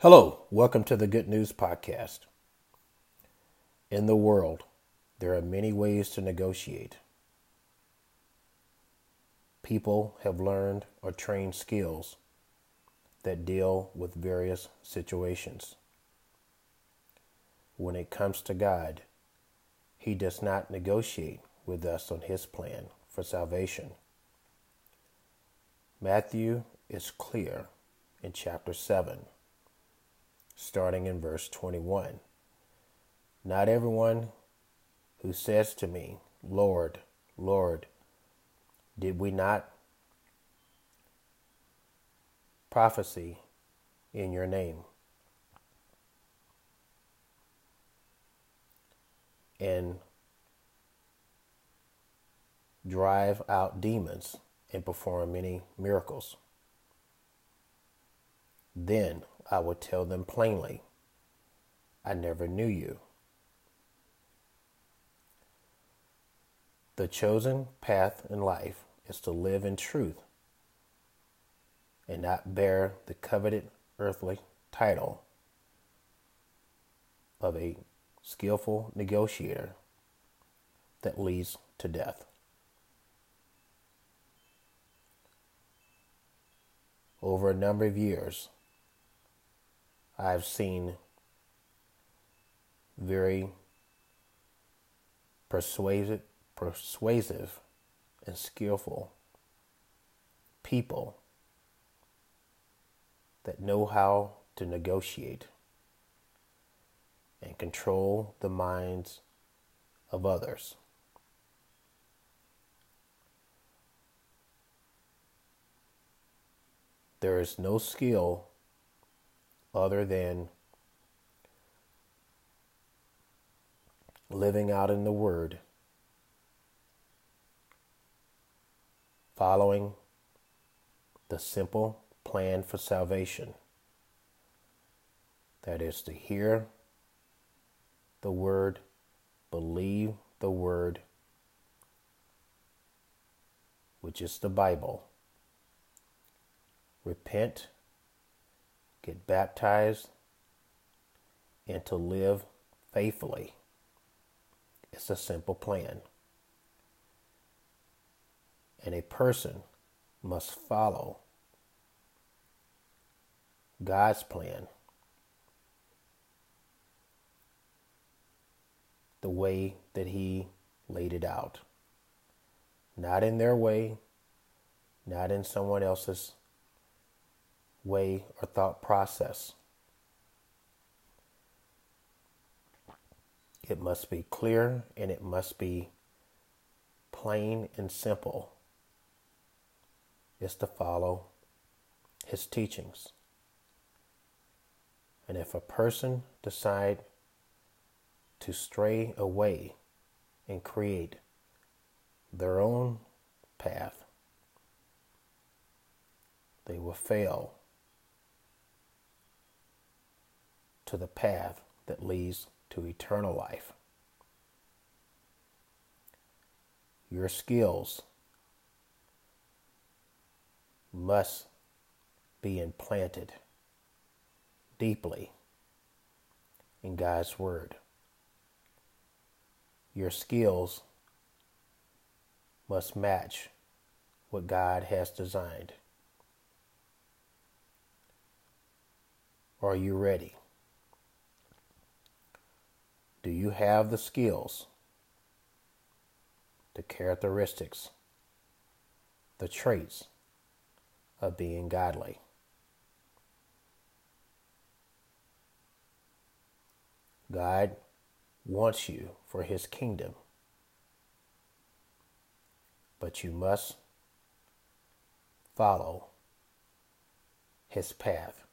Hello, welcome to the Good News Podcast. In the world, there are many ways to negotiate. People have learned or trained skills that deal with various situations. When it comes to God, He does not negotiate with us on His plan for salvation. Matthew is clear in chapter 7, starting in verse 21. Not everyone who says to me, Lord, Lord, did we not prophecy in your name? And drive out demons and perform many miracles. Then I would tell them plainly, I never knew you. The chosen path in life is to live in truth and not bear the coveted earthly title of a skillful negotiator that leads to death. Over a number of years, I've seen very persuasive, persuasive and skillful people that know how to negotiate and control the minds of others. There is no skill other than living out in the Word, following the simple plan for salvation. That is to hear the Word, believe the Word, which is the Bible, repent, get baptized, and to live faithfully. It's a simple plan. And a person must follow God's plan the way that He laid it out. Not in their way, not in someone else's way or thought process. It must be clear and it must be plain and simple. Is to follow his teachings. And if a person decide to stray away and create their own path, they will fail to the path that leads to eternal life. Your skills must be implanted deeply in God's Word. Your skills must match what God has designed. Are you ready? Do you have the skills, the characteristics, the traits of being godly? God wants you for his kingdom, but you must follow his path.